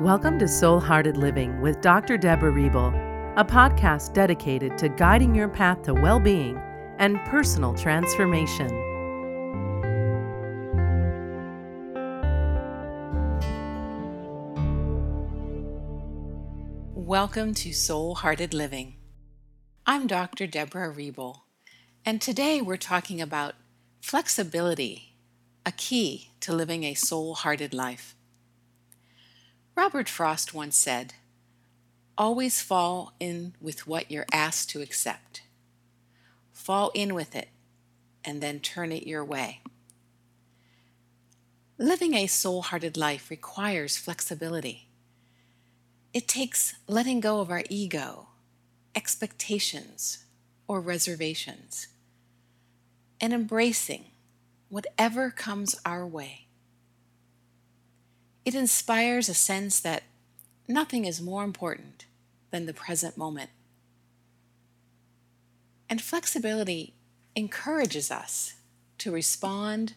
Welcome to Soul Hearted Living with Dr. Debra Reble, a podcast dedicated to guiding your path to well being and personal transformation. Welcome to Soul Hearted Living. I'm Dr. Debra Reble, and today we're talking about flexibility, a key to living a soul hearted life. Robert Frost once said, Always fall in with what you're asked to accept. Fall in with it and then turn it your way. Living a soul hearted life requires flexibility. It takes letting go of our ego, expectations, or reservations, and embracing whatever comes our way. It inspires a sense that nothing is more important than the present moment. And flexibility encourages us to respond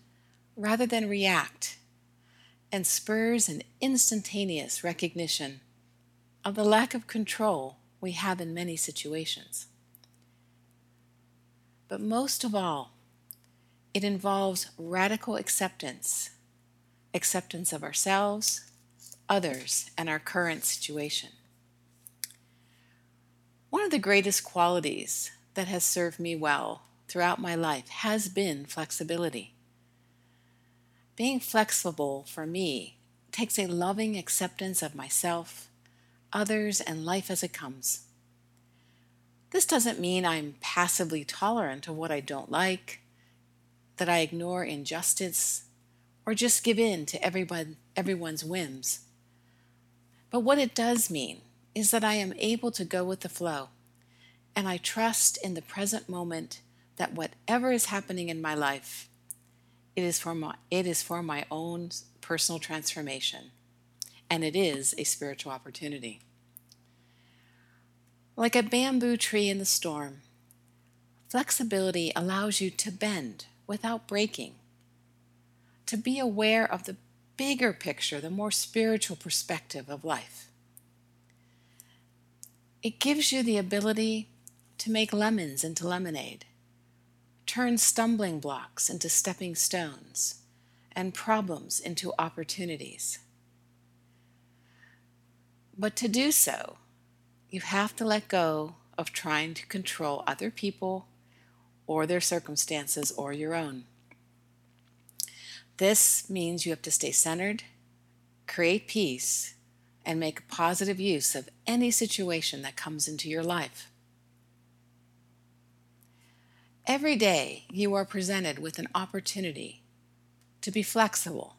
rather than react and spurs an instantaneous recognition of the lack of control we have in many situations. But most of all, it involves radical acceptance acceptance of ourselves, others, and our current situation. One of the greatest qualities that has served me well throughout my life has been flexibility. Being flexible for me takes a loving acceptance of myself, others, and life as it comes. This doesn't mean I'm passively tolerant of what I don't like, that I ignore injustice, or just give in to everyone, everyone's whims. But what it does mean is that I am able to go with the flow, and I trust in the present moment that whatever is happening in my life, it is for my, it is for my own personal transformation, and it is a spiritual opportunity. Like a bamboo tree in the storm, flexibility allows you to bend without breaking to be aware of the bigger picture, the more spiritual perspective of life. It gives you the ability to make lemons into lemonade, turn stumbling blocks into stepping stones, and problems into opportunities. But to do so, you have to let go of trying to control other people or their circumstances or your own. This means you have to stay centered, create peace, and make positive use of any situation that comes into your life. Every day, you are presented with an opportunity to be flexible.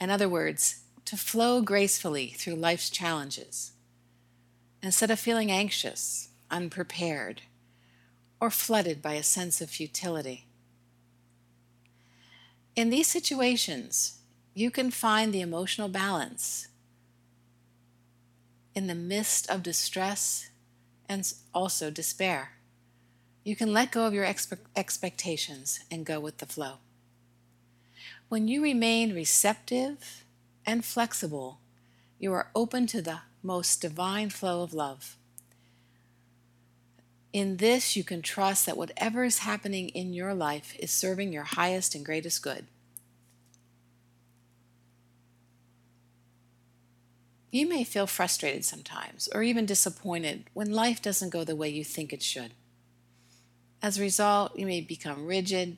In other words, to flow gracefully through life's challenges instead of feeling anxious, unprepared, or flooded by a sense of futility. In these situations, you can find the emotional balance in the midst of distress and also despair. You can let go of your expe- expectations and go with the flow. When you remain receptive and flexible, you are open to the most divine flow of love. In this, you can trust that whatever is happening in your life is serving your highest and greatest good. You may feel frustrated sometimes or even disappointed when life doesn't go the way you think it should. As a result, you may become rigid,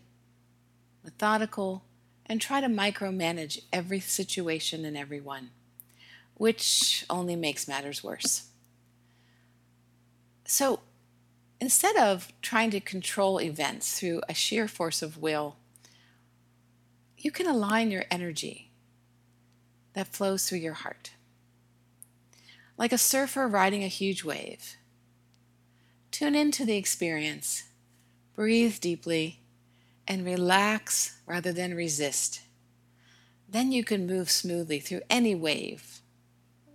methodical, and try to micromanage every situation and everyone, which only makes matters worse. So, Instead of trying to control events through a sheer force of will, you can align your energy that flows through your heart. Like a surfer riding a huge wave. Tune into the experience, breathe deeply, and relax rather than resist. Then you can move smoothly through any wave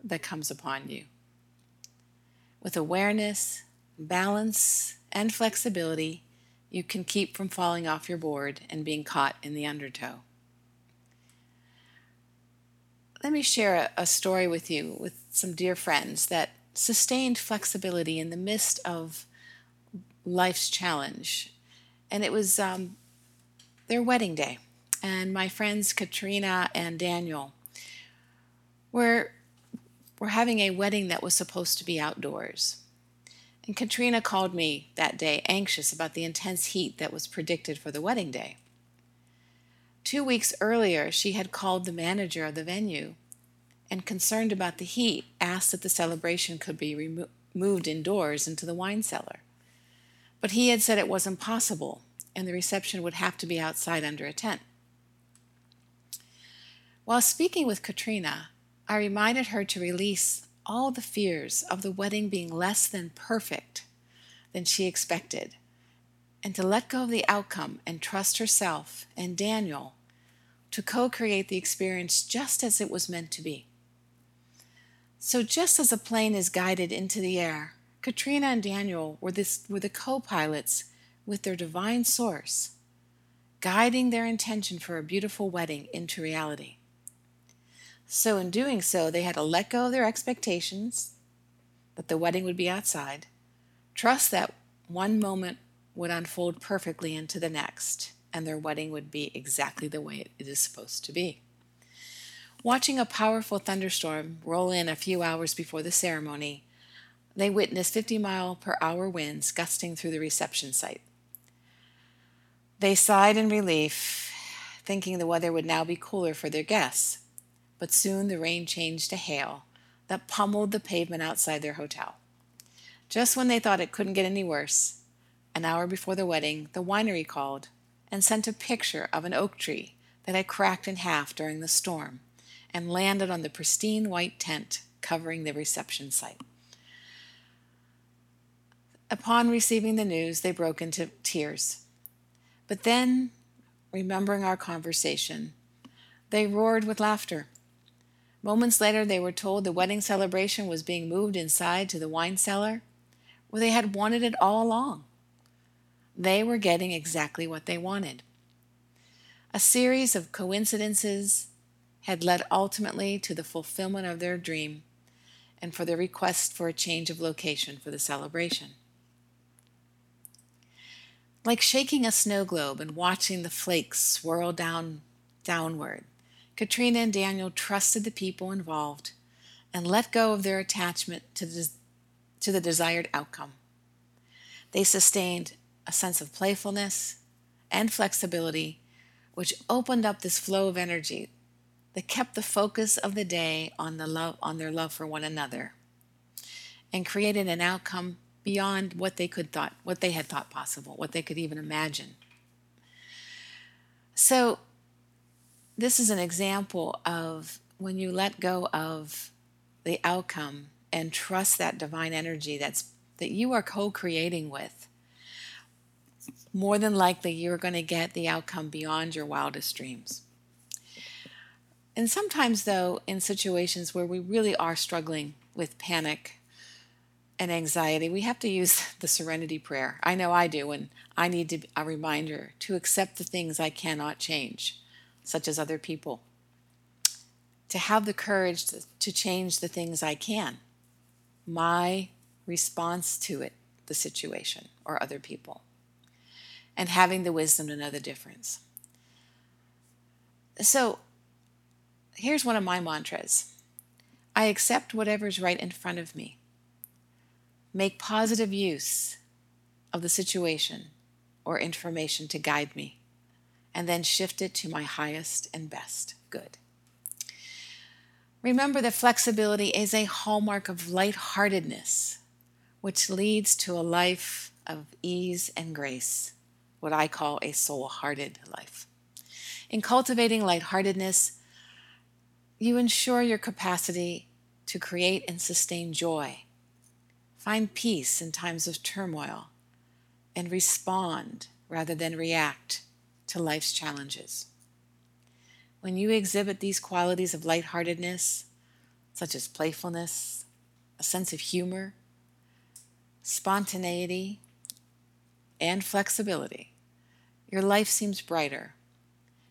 that comes upon you. With awareness, balance, and flexibility, you can keep from falling off your board and being caught in the undertow. let me share a, story with you with some dear friends that sustained flexibility in the midst of life's challenge. And it was um, their wedding day. And my friends Katrina and Daniel were, were having a wedding that was supposed to be outdoors. And Katrina called me that day anxious about the intense heat that was predicted for the wedding day. Two weeks earlier, she had called the manager of the venue and, concerned about the heat, asked that the celebration could be remo- moved indoors into the wine cellar. But he had said it wasn't possible and the reception would have to be outside under a tent. While speaking with Katrina, I reminded her to release all the fears of the wedding being less than perfect than she expected, and to let go of the outcome and trust herself and Daniel to co create the experience just as it was meant to be. So, just as a plane is guided into the air, Katrina and Daniel were, this, were the co pilots with their divine source, guiding their intention for a beautiful wedding into reality. So, in doing so, they had to let go of their expectations that the wedding would be outside, trust that one moment would unfold perfectly into the next, and their wedding would be exactly the way it is supposed to be. Watching a powerful thunderstorm roll in a few hours before the ceremony, they witnessed 50 mile per hour winds gusting through the reception site. They sighed in relief, thinking the weather would now be cooler for their guests but soon the rain changed to hail that pummeled the pavement outside their hotel. Just when they thought it couldn't get any worse, an hour before the wedding, the winery called and sent a picture of an oak tree that had cracked in half during the storm and landed on the pristine white tent covering the reception site. Upon receiving the news, they broke into tears. But then, remembering our conversation, they roared with laughter. Moments later, they were told the wedding celebration was being moved inside to the wine cellar, where they had wanted it all along. They were getting exactly what they wanted. A series of coincidences had led ultimately to the fulfillment of their dream and for their request for a change of location for the celebration. Like shaking a snow globe and watching the flakes swirl down downward, Katrina and Daniel trusted the people involved and let go of their attachment to the, to the desired outcome. They sustained a sense of playfulness and flexibility, which opened up this flow of energy that kept the focus of the day on, the love, on their love for one another and created an outcome beyond what they could thought what they had thought possible what they could even imagine so this is an example of when you let go of the outcome and trust that divine energy that's that you are co-creating with more than likely you're going to get the outcome beyond your wildest dreams. And sometimes though in situations where we really are struggling with panic and anxiety we have to use the serenity prayer. I know i do and i need to, a reminder to accept the things i cannot change such as other people. To have the courage to, change the things I can, my response to it, the situation, or other people, and having the wisdom to know the difference. So, here's one of my mantras I accept whatever's right in front of me. Make positive use of the situation or information to guide me and then shift it to my highest and best good. Remember that flexibility is a hallmark of lightheartedness, which leads to a life of ease and grace, what I call a soul hearted life. In cultivating lightheartedness, you ensure your capacity to create and sustain joy, find peace in times of turmoil, and respond rather than react to life's challenges. When you exhibit these qualities of lightheartedness, such as playfulness, a sense of humor, spontaneity, and flexibility, your life seems brighter,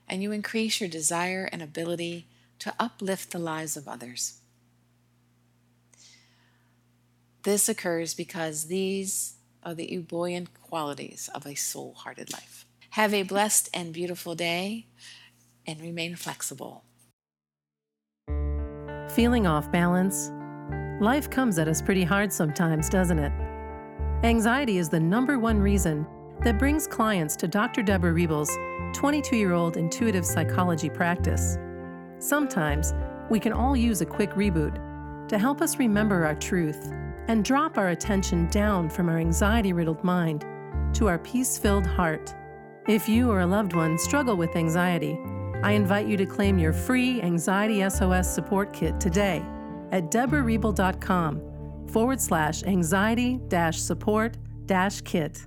and you increase your desire and ability to uplift the lives of others. This occurs because these are the ebullient qualities of a soul hearted life. Have a blessed and beautiful day and remain flexible. Feeling off balance? Life comes at us pretty hard sometimes, doesn't it? Anxiety is the number one reason that brings clients to Dr. Debra Reble's 22 year old intuitive psychology practice. Sometimes we can all use a quick reboot to help us remember our truth and drop our attention down from our anxiety riddled mind to our peace filled heart. If you or a loved one struggle with anxiety, I invite you to claim your free Anxiety SOS support kit today at debrareble.com forward slash anxiety dash support dash kit.